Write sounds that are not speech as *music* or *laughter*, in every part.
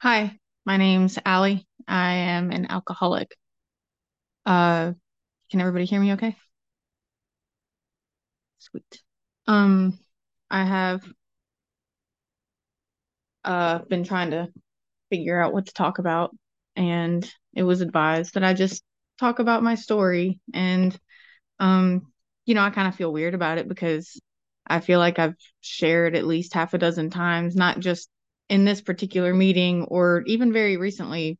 Hi, my name's Allie. I am an alcoholic. Uh, can everybody hear me okay? Sweet. Um, I have uh been trying to figure out what to talk about, and it was advised that I just talk about my story. And um, you know, I kind of feel weird about it because I feel like I've shared at least half a dozen times, not just in this particular meeting or even very recently.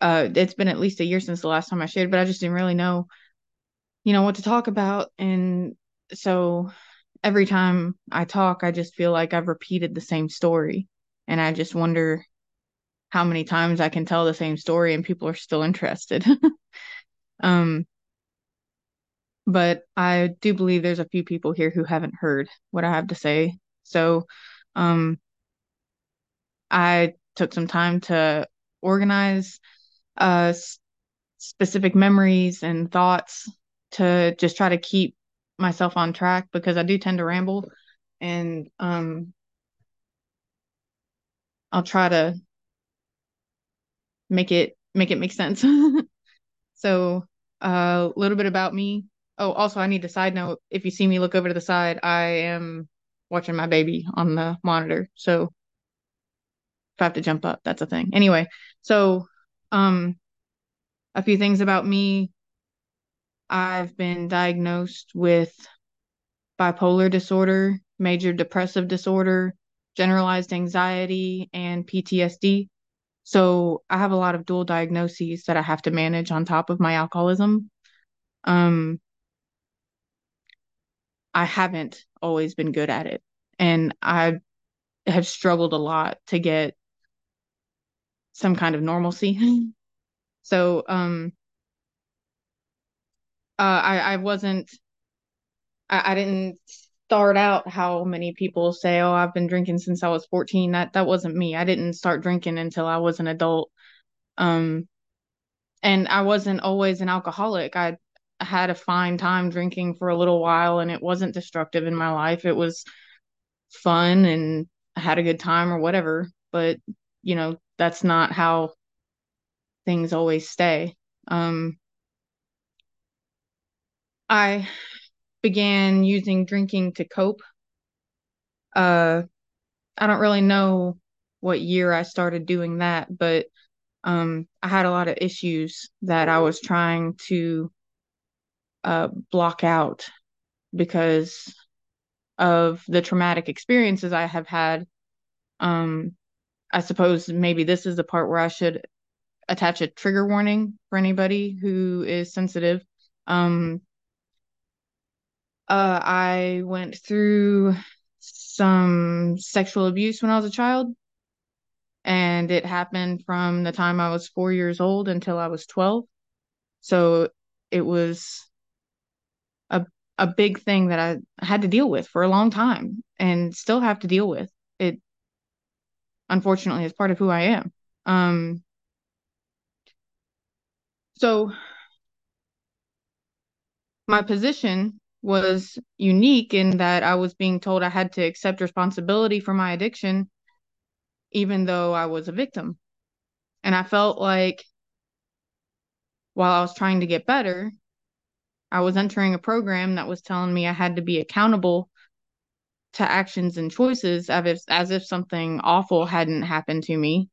Uh, it's been at least a year since the last time I shared, but I just didn't really know you know, what to talk about. And so every time I talk, I just feel like I've repeated the same story. And I just wonder how many times I can tell the same story and people are still interested. *laughs* um, but I do believe there's a few people here who haven't heard what I have to say. So um, I took some time to organize uh, s- specific memories and thoughts to just try to keep myself on track because I do tend to ramble and um I'll try to make it make it make sense. *laughs* so a uh, little bit about me. Oh, also I need a side note. If you see me look over to the side, I am watching my baby on the monitor. So if I have to jump up, that's a thing. Anyway, so um a few things about me. I've been diagnosed with bipolar disorder, major depressive disorder, generalized anxiety, and PTSD. So I have a lot of dual diagnoses that I have to manage on top of my alcoholism. Um, I haven't always been good at it, and I have struggled a lot to get some kind of normalcy. *laughs* so um, uh, I I wasn't I, I didn't start out how many people say, "Oh, I've been drinking since I was 14." That that wasn't me. I didn't start drinking until I was an adult. Um, and I wasn't always an alcoholic. I had a fine time drinking for a little while and it wasn't destructive in my life. It was fun and I had a good time or whatever, but you know, that's not how things always stay. Um, I began using drinking to cope. Uh, I don't really know what year I started doing that, but um, I had a lot of issues that I was trying to uh, block out because of the traumatic experiences I have had. Um, I suppose maybe this is the part where I should attach a trigger warning for anybody who is sensitive. Um, uh, I went through some sexual abuse when I was a child, and it happened from the time I was four years old until I was 12. So it was a a big thing that I had to deal with for a long time and still have to deal with. It unfortunately is part of who I am. Um, so my position was unique in that I was being told I had to accept responsibility for my addiction, even though I was a victim. And I felt like while I was trying to get better, I was entering a program that was telling me I had to be accountable to actions and choices as if, as if something awful hadn't happened to me.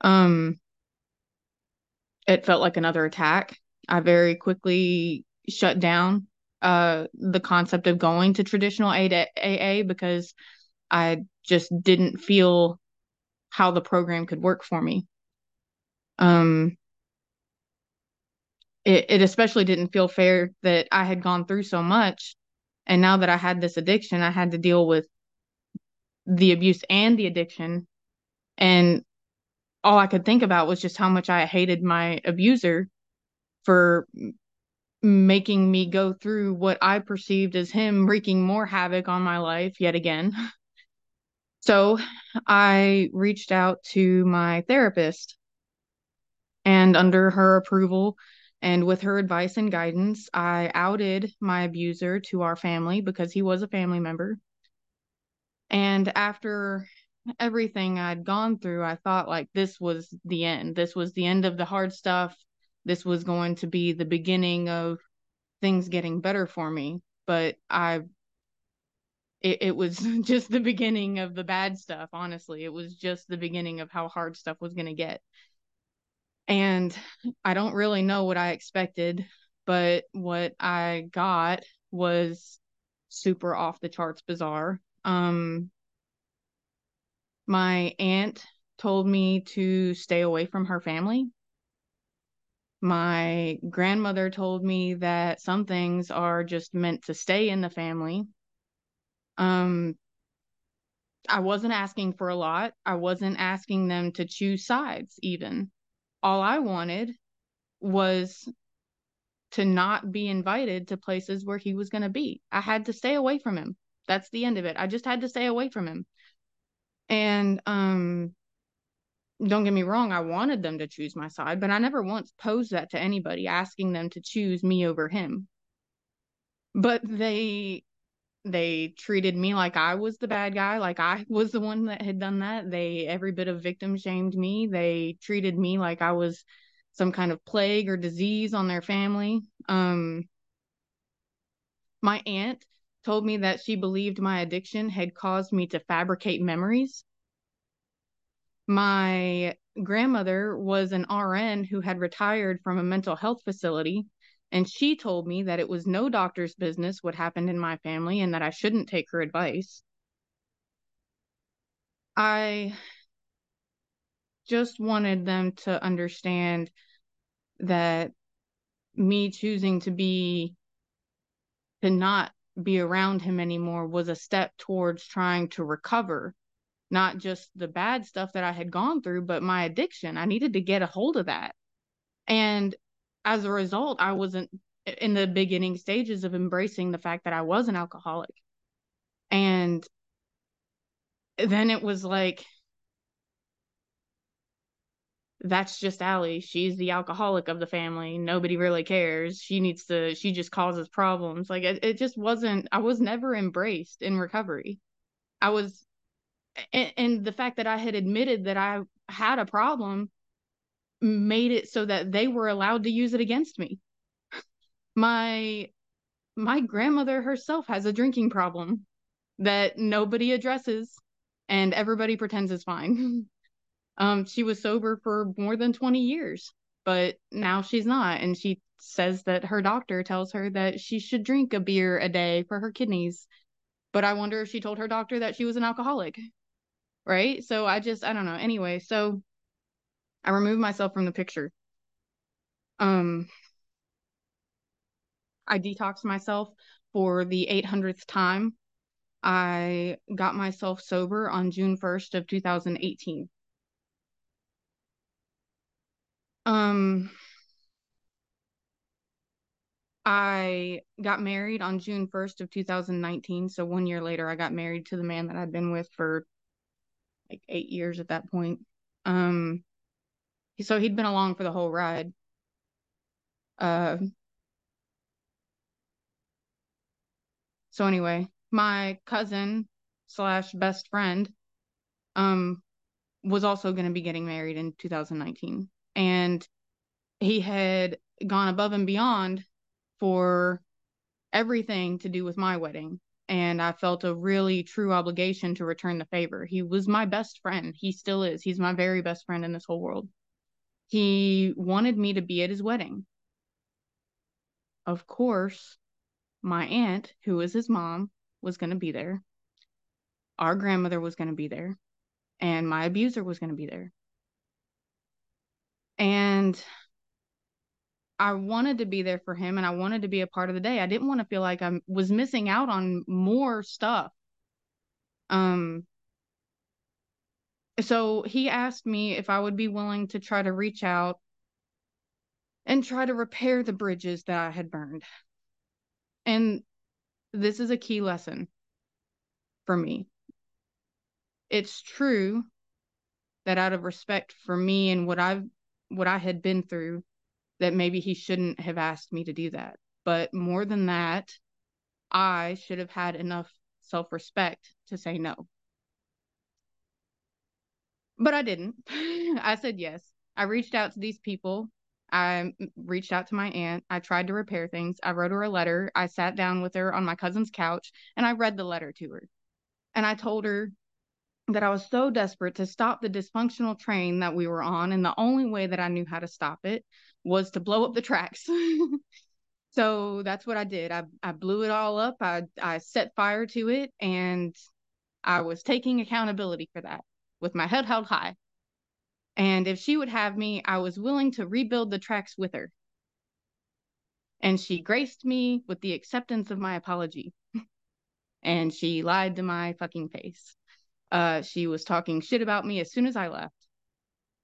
Um, it felt like another attack. I very quickly shut down uh, the concept of going to traditional AA because I just didn't feel how the program could work for me. Um, it, it especially didn't feel fair that I had gone through so much. And now that I had this addiction, I had to deal with the abuse and the addiction. And all I could think about was just how much I hated my abuser for making me go through what I perceived as him wreaking more havoc on my life yet again. *laughs* So I reached out to my therapist, and under her approval and with her advice and guidance, I outed my abuser to our family because he was a family member. And after everything I'd gone through, I thought like this was the end. This was the end of the hard stuff. This was going to be the beginning of things getting better for me. But I, it, it was *laughs* just the beginning of the bad stuff, honestly. It was just the beginning of how hard stuff was going to get. And I don't really know what I expected, but what I got was super off the charts bizarre. Um, my aunt told me to stay away from her family. My grandmother told me that some things are just meant to stay in the family. Um, I wasn't asking for a lot. I wasn't asking them to choose sides, even. All I wanted was to not be invited to places where he was going to be. I had to stay away from him. That's the end of it. I just had to stay away from him. And um don't get me wrong, I wanted them to choose my side, but I never once posed that to anybody asking them to choose me over him. But they they treated me like I was the bad guy, like I was the one that had done that. They every bit of victim shamed me. They treated me like I was some kind of plague or disease on their family. Um, my aunt told me that she believed my addiction had caused me to fabricate memories. My grandmother was an RN who had retired from a mental health facility, and she told me that it was no doctor's business what happened in my family and that I shouldn't take her advice. I just wanted them to understand that me choosing to be to not be around him anymore was a step towards trying to recover not just the bad stuff that I had gone through, but my addiction. I needed to get a hold of that. And as a result, I wasn't in the beginning stages of embracing the fact that I was an alcoholic. And then it was like, that's just Allie. She's the alcoholic of the family. Nobody really cares. She needs to, she just causes problems. Like it, it just wasn't, I was never embraced in recovery. I was, and, and the fact that I had admitted that I had a problem made it so that they were allowed to use it against me. My my grandmother herself has a drinking problem that nobody addresses and everybody pretends is fine. *laughs* Um, she was sober for more than 20 years, but now she's not. And she says that her doctor tells her that she should drink a beer a day for her kidneys. But I wonder if she told her doctor that she was an alcoholic. Right. So I just, I don't know. Anyway, so I removed myself from the picture. Um, I detoxed myself for the 800th time. I got myself sober on June 1st of 2018. Um, I got married on June 1st of 2019. So one year later, I got married to the man that I'd been with for like eight years at that point. Um, so he'd been along for the whole ride. Uh, so anyway, my cousin slash best friend, um, was also going to be getting married in 2019 and he had gone above and beyond for everything to do with my wedding and I felt a really true obligation to return the favor. He was my best friend. He still is. He's my very best friend in this whole world. He wanted me to be at his wedding. Of course, my aunt, who was his mom, was going to be there. Our grandmother was going to be there. And my abuser was going to be there. And I wanted to be there for him and I wanted to be a part of the day. I didn't want to feel like I was missing out on more stuff. Um so he asked me if I would be willing to try to reach out and try to repair the bridges that I had burned. And this is a key lesson for me. It's true that out of respect for me and what I've what I had been through, that maybe he shouldn't have asked me to do that. But more than that, I should have had enough self respect to say no. But I didn't. *laughs* I said yes. I reached out to these people. I reached out to my aunt. I tried to repair things. I wrote her a letter. I sat down with her on my cousin's couch and I read the letter to her. And I told her that I was so desperate to stop the dysfunctional train that we were on. And the only way that I knew how to stop it was to blow up the tracks. *laughs* so that's what I did. I, I blew it all up. I, I set fire to it and I was taking accountability for that with my head held high. And if she would have me, I was willing to rebuild the tracks with her. And she graced me with the acceptance of my apology. *laughs* and she lied to my fucking face. Uh, she was talking shit about me as soon as I left.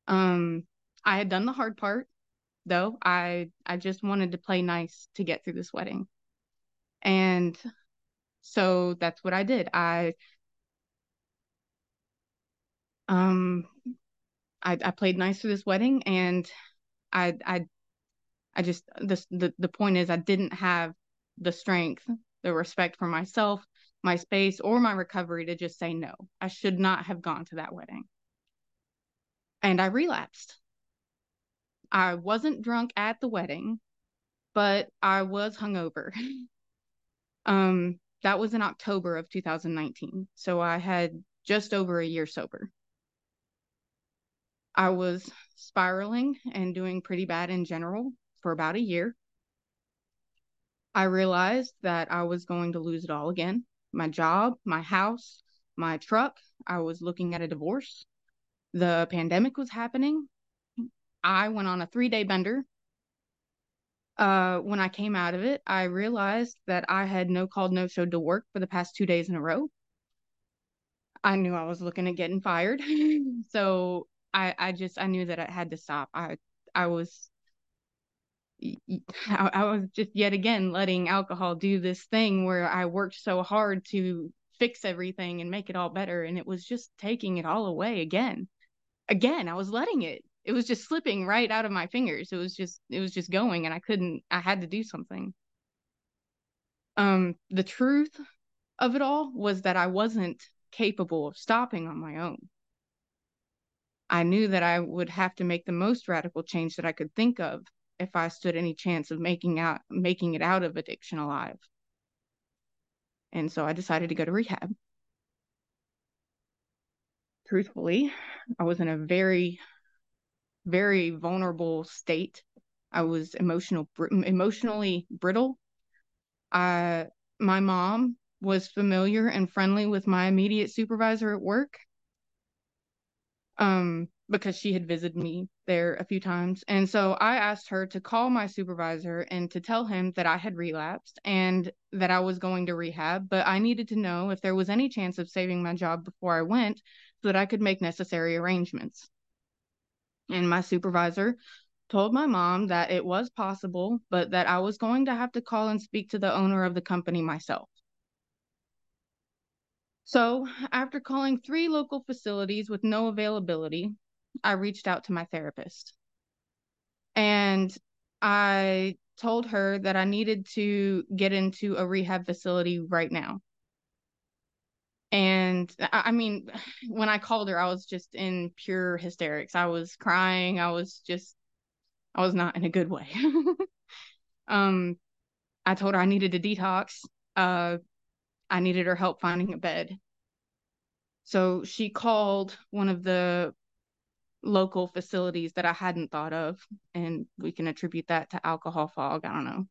Um, I had done the hard part, though. I I just wanted to play nice to get through this wedding, and so that's what I did. I um, I I played nice for this wedding, and I I I just the the the point is I didn't have the strength, the respect for myself, my space or my recovery to just say no. I should not have gone to that wedding. And I relapsed. I wasn't drunk at the wedding, but I was hungover. *laughs* um, that was in October of 2019. So I had just over a year sober. I was spiraling and doing pretty bad in general for about a year. I realized that I was going to lose it all again my job, my house, my truck. I was looking at a divorce. The pandemic was happening. I went on a three day bender. Uh, when I came out of it, I realized that I had no called, no showed to work for the past two days in a row. I knew I was looking at getting fired. *laughs* so I, I just, I knew that I had to stop. I, I was *laughs* I, was just yet again letting alcohol do this thing where I worked so hard to fix everything and make it all better. And it was just taking it all away again. Again, I was letting it. It was just slipping right out of my fingers. It was just it was just going and I couldn't I had to do something. Um the truth of it all was that I wasn't capable of stopping on my own. I knew that I would have to make the most radical change that I could think of if I stood any chance of making out making it out of addiction alive. And so I decided to go to rehab. Truthfully, I was in a very very vulnerable state. I was emotional emotionally brittle. My mom was familiar and friendly with my immediate supervisor at work. Um because she had visited me there a few times. And so I asked her to call my supervisor and to tell him that I had relapsed and that I was going to rehab, but I needed to know if there was any chance of saving my job before I went so that I could make necessary arrangements. And my supervisor told my mom that it was possible, but that I was going to have to call and speak to the owner of the company myself. So, after calling three local facilities with no availability, I reached out to my therapist and I told her that I needed to get into a rehab facility right now. And I, mean, when I called her, I was just in pure hysterics. I was crying. I was just, I was not in a good way. *laughs* um, I told her I needed to detox. Uh, I needed her help finding a bed. So she called one of the local facilities that I hadn't thought of, and we can attribute that to alcohol fog. I don't know.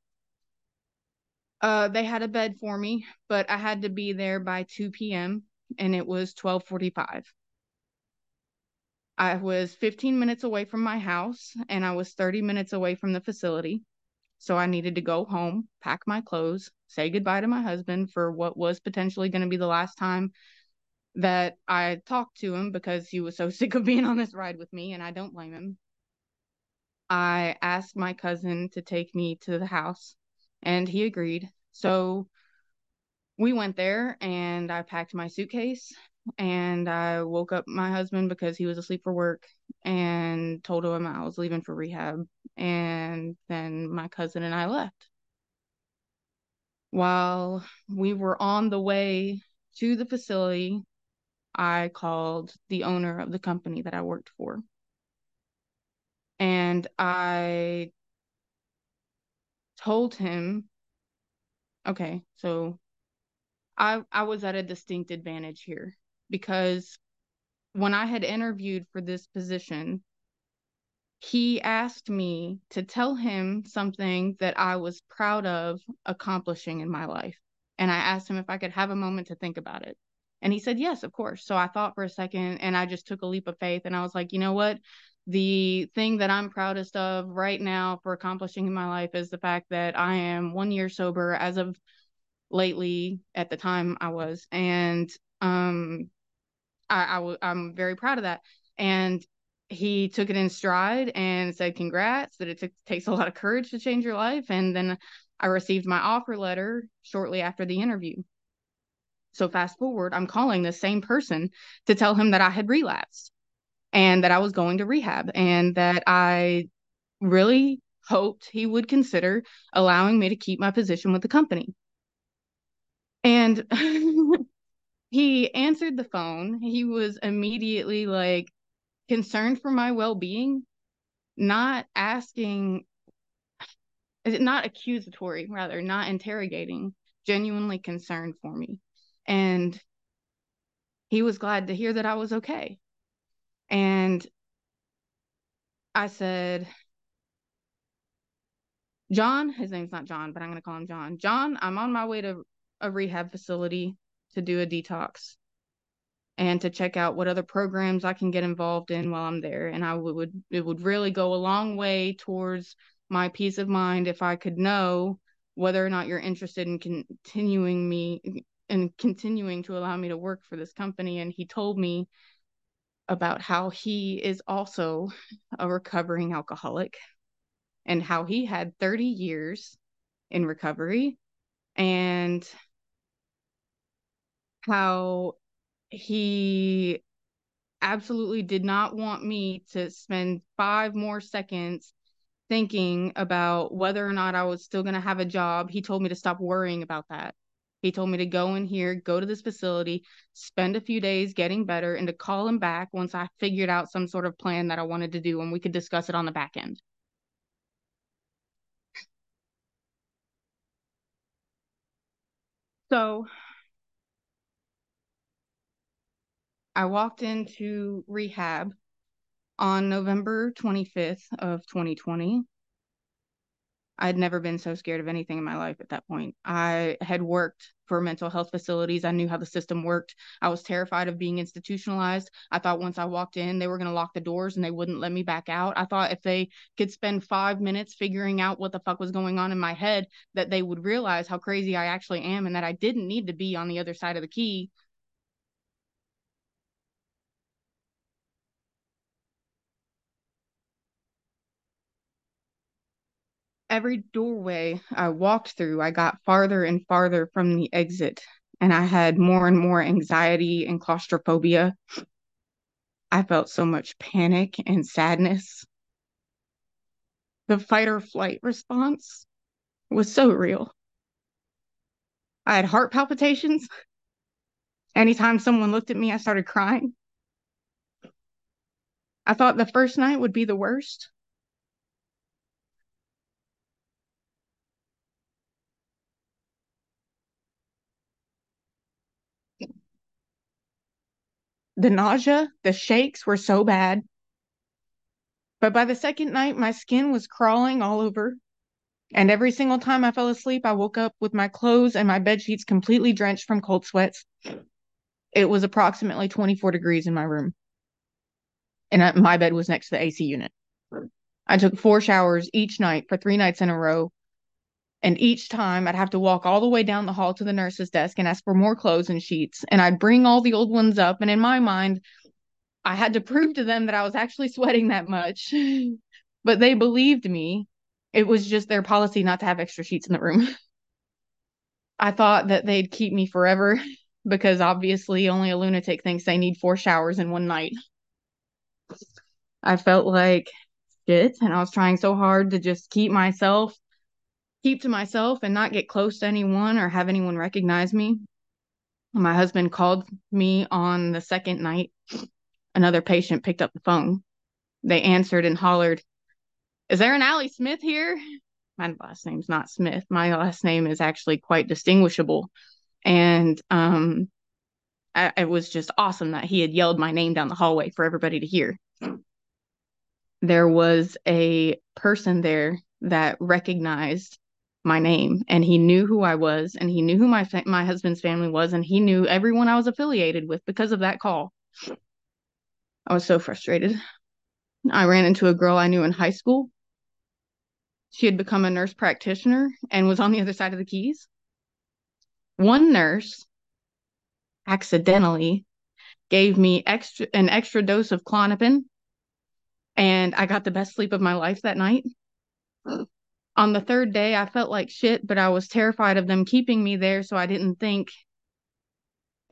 Uh, they had a bed for me, but I had to be there by 2 p.m. and it was 12:45. I was 15 minutes away from my house and I was 30 minutes away from the facility. So I needed to go home, pack my clothes, say goodbye to my husband for what was potentially going to be the last time that I talked to him because he was so *laughs* sick of being on this ride with me, and I don't blame him. I asked my cousin to take me to the house, and he agreed. So we went there, and I packed my suitcase, and I woke up my husband because he was asleep for work and told him I was leaving for rehab. And then my cousin and I left. While we were on the way to the facility, I called the owner of the company that I worked for. And I told him, okay, so I I was at a distinct advantage here because when I had interviewed for this position, he asked me to tell him something that I was proud of accomplishing in my life. And I asked him if I could have a moment to think about it. And he said, Yes, of course. So I thought for a second and I just took a leap of faith and I was like, You know what? The thing that I'm proudest of right now for accomplishing in my life is the fact that I am one year sober as of lately at the time I was. And um, I, I w- I'm very proud of that. And he took it in stride and said, Congrats, that it t- takes a lot of courage to change your life. And then I received my offer letter shortly after the interview. So, fast forward, I'm calling the same person to tell him that I had relapsed and that I was going to rehab and that I really hoped he would consider allowing me to keep my position with the company. And *laughs* he answered the phone. He was immediately like concerned for my well being, not asking, is it not accusatory, rather, not interrogating, genuinely concerned for me. And he was glad to hear that I was okay. And I said, John, his name's not John, but I'm going to call him John. John, I'm on my way to a rehab facility to do a detox and to check out what other programs I can get involved in while I'm there. And I would, it would really go a long way towards my peace of mind if I could know whether or not you're interested in continuing me and continuing to allow me to work for this company. And he told me about how he is also a recovering alcoholic and how he had 30 years in recovery and how he absolutely did not want me to spend five more seconds thinking about whether or not I was still going to have a job. He told me to stop worrying about that. He told me to go in here, go to this facility, spend a few days getting better, and to call him back once I figured out some sort of plan that I wanted to do and we could discuss it on the back end. So I walked into rehab on November 25th of 2020. I'd never been so scared of anything in my life at that point. I had worked for mental health facilities. I knew how the system worked. I was terrified of being institutionalized. I thought once I walked in, they were going to lock the doors and they wouldn't let me back out. I thought if they could spend five minutes figuring out what the fuck was going on in my head, that they would realize how crazy I actually am and that I didn't need to be on the other side of the key every doorway I walked through, I got farther and farther from the exit, and I had more and more anxiety and claustrophobia. I felt so much panic and sadness. The fight or flight response was so real. I had heart palpitations. Anytime someone looked at me, I started crying. I thought the first night would be the worst. The nausea, the shakes were so bad. But by the second night, my skin was crawling all over. And every single time I fell asleep, I woke up with my clothes and my bed sheets completely drenched from cold sweats. It was approximately 24 degrees in my room. And uh, my bed was next to the AC unit. I took four showers each night for three nights in a row. And each time I'd have to walk all the way down the hall to the nurse's desk and ask for more clothes and sheets. And I'd bring all the old ones up. And in my mind, I had to prove to them that I was actually sweating that much. *laughs* but they believed me. It was just their policy not to have extra sheets in the room. *laughs* I thought that they'd keep me forever *laughs* because obviously only a lunatic thinks they need four showers in one night. I felt like shit and I was trying so hard to just keep myself keep to myself and not get close to anyone or have anyone recognize me. My husband called me on the second night, another patient picked up the phone. They answered and hollered, Is there an Allie Smith here? My last name's not Smith. My last name is actually quite distinguishable. And um, I, it was just awesome that he had yelled my name down the hallway for everybody to hear. There was a person there that recognized my name and he knew who I was and he knew who my fa- my husband's family was and he knew everyone I was affiliated with because of that call. I was so frustrated. I ran into a girl I knew in high school. She had become a nurse practitioner and was on the other side of the keys. One nurse accidentally gave me extra an extra dose of Klonopin and I got the best sleep of my life that night. On the third day, I felt like shit, but I was terrified of them keeping me there, so I didn't think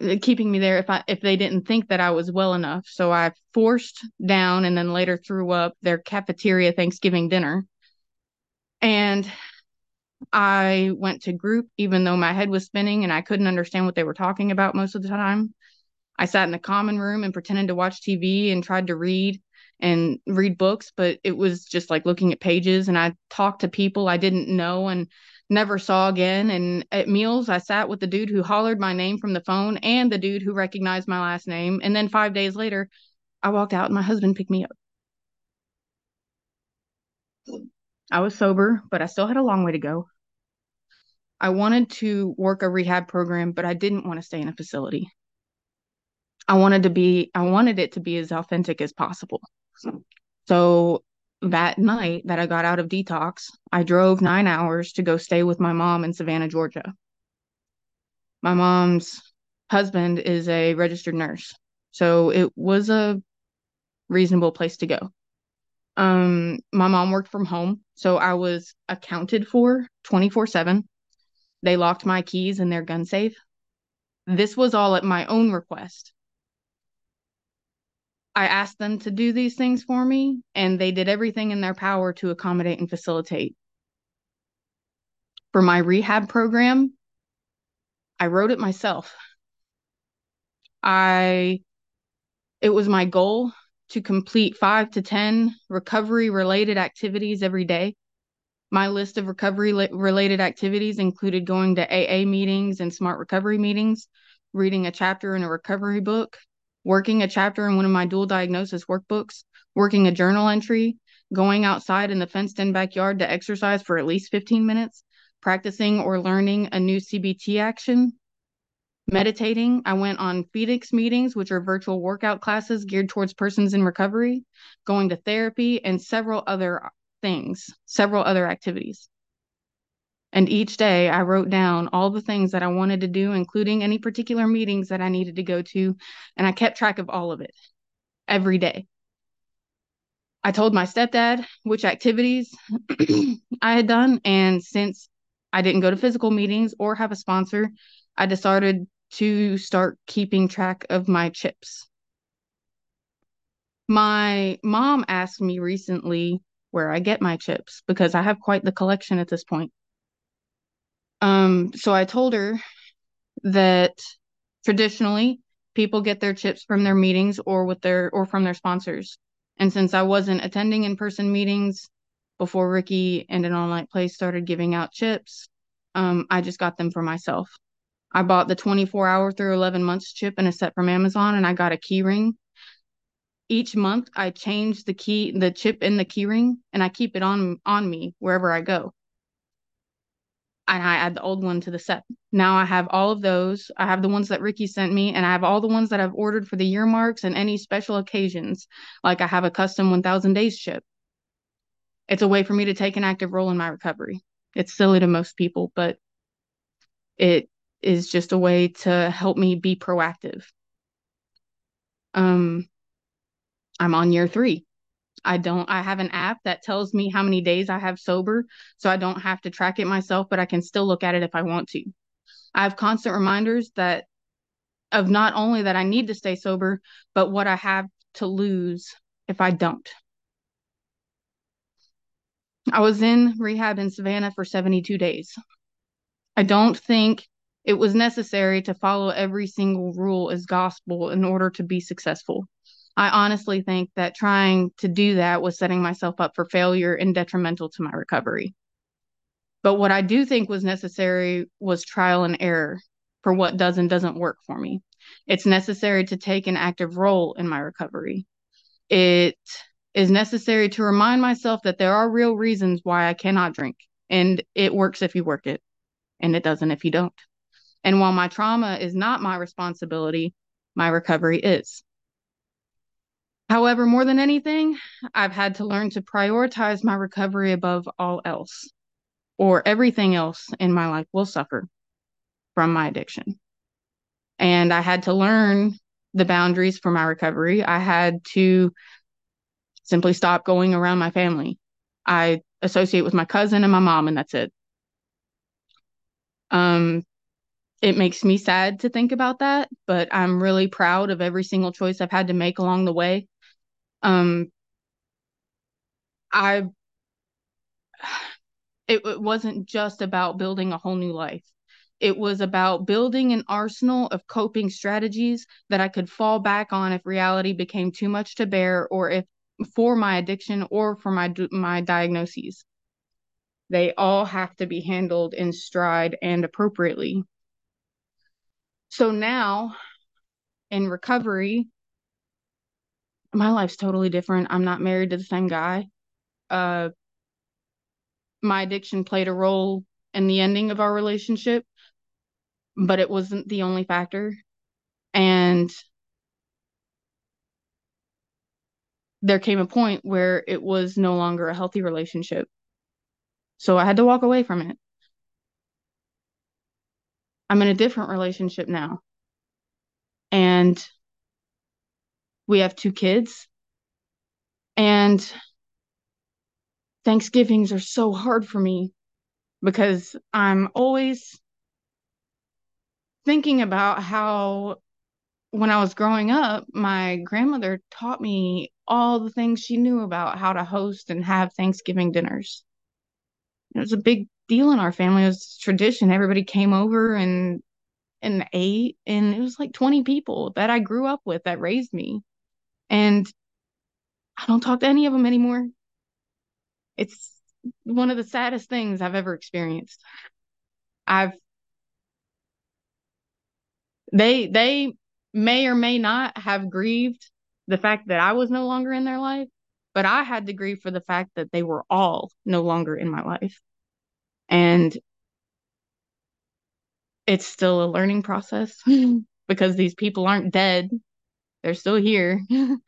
uh, keeping me there if I if they didn't think that I was well enough. So I forced down and then later threw up their cafeteria Thanksgiving dinner. And I went to group even though my head was spinning and I couldn't understand what they were talking about most of the time. I sat in the common room and pretended to watch TV and tried to read and read books, but it was just like looking at pages. And I talked to people I didn't know and never saw again. And at meals, I sat with the dude who hollered my name from the phone and the dude who recognized my last name. And then five days later, I walked out and my husband picked me up. I was sober, but I still had a long way to go. I wanted to work a rehab program, but I didn't want to stay in a facility. I wanted to be, I wanted it to be as authentic as possible. So that night that I got out of detox, I drove nine hours to go stay with my mom in Savannah, Georgia. My mom's husband is a registered nurse. So it was a reasonable place to go. Um, my mom worked from home, so I was accounted for 24 7. They locked my keys in their gun safe. This was all at my own request. I asked them to do these things for me, and they did everything in their power to accommodate and facilitate. For my rehab program, I wrote it myself. I it was my goal to complete 5 to 10 recovery related activities every day. My list of recovery related activities included going to AA meetings and smart recovery meetings, reading a chapter in a recovery book, working a chapter in one of my dual diagnosis workbooks, working a journal entry, going outside in the fenced in backyard to exercise for at least 15 minutes, practicing or learning a new CBT action, meditating. I went on Phoenix meetings, which are virtual workout classes geared towards persons in recovery, going to therapy, and several other things, several other activities. And each day I wrote down all the things that I wanted to do, including any particular meetings that I needed to go to. And I kept track of all of it every day. I told my stepdad which activities *clears throat* I had done. And since I didn't go to physical meetings or have a sponsor, I decided to start keeping track of my chips. My mom asked me recently where I get my chips because I have quite the collection at this point. Um, so I told her that traditionally people get their chips from their meetings or with their or from their sponsors. And since I wasn't attending in-person meetings before Ricky and an online place started giving out chips, um, I just got them for myself. I bought the 24 hour through 11 months chip and a set from Amazon and I got a key ring. Each month I change the key, the chip in the key ring and I keep it on, on me wherever I go and I add the old one to the set. Now I have all of those. I have the ones that Ricky sent me, and I have all the ones that I've ordered for the year marks and any special occasions. Like I have a custom 1000 days chip. It's a way for me to take an active role in my recovery. It's silly to most people, but it is just a way to help me be proactive. Um, I'm on year three. I don't, I have an app that tells me how many days I have sober. So I don't have to track it myself, but I can still look at it if I want to. I have constant reminders that of not only that I need to stay sober, but what I have to lose if I don't. I was in rehab in Savannah for 72 days. I don't think It was necessary to follow every single rule as gospel in order to be successful. I honestly think that trying to do that was setting myself up for failure and detrimental to my recovery. But what I do think was necessary was trial and error for what does and doesn't work for me. It's necessary to take an active role in my recovery. It is necessary to remind myself that there are real reasons why I cannot drink, and it works if you work it, and it doesn't if you don't. And while my trauma is not my responsibility, my recovery is. However, more than anything, I've had to learn to prioritize my recovery above all else, or everything else in my life will suffer from my addiction. And I had to learn the boundaries for my recovery. I had to simply stop going around my family. I associate with my cousin and my mom, and that's it. Um, it makes me sad to think about that, but I'm really proud of every single choice I've had to make along the way. Um, I it, it wasn't just about building a whole new life. It was about building an arsenal of coping strategies that I could fall back on if reality became too much to bear or if for my addiction or for my my diagnoses. They all have to be handled in stride and appropriately. So now in recovery, my life's totally different. I'm not married to the same guy. Uh, my addiction played a role in the ending of our relationship, but it wasn't the only factor. And there came a point where it was no longer a healthy relationship. So I had to walk away from it. I'm in a different relationship now. And we have two kids. And Thanksgivings are so hard for me because I'm always thinking about how when I was growing up, my grandmother taught me all the things she knew about how to host and have Thanksgiving dinners. It was a big deal in our family. It was tradition. Everybody came over and and ate, and it was like 20 people that I grew up with that raised me. And I don't talk to any of them anymore. It's one of the saddest things I've ever experienced. I've they they may or may not have grieved the fact that I was no longer in their life, but I had to grieve for the fact that they were all no longer in my life. And it's still a learning process *laughs* because these people aren't dead. They're still here. *laughs*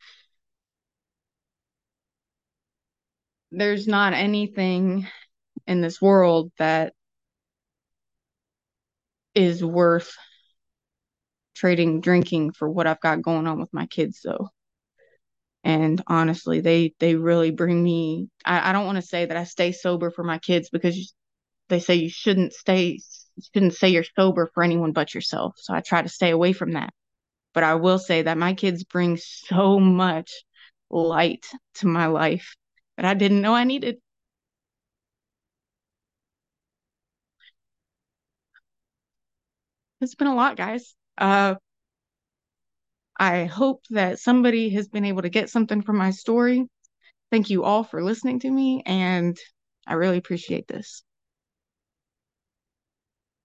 There's not anything in this world that is worth trading drinking for what I've got going on with my kids though. And honestly, they they really bring me I, I don't want to say that I stay sober for my kids because they say you shouldn't stay you shouldn't say you're sober for anyone but yourself. So I try to stay away from that. But I will say that my kids bring so much light to my life that I didn't know I needed. It's been a lot, guys. Uh, I hope that somebody has been able to get something from my story. Thank you all for listening to me, and I really appreciate this.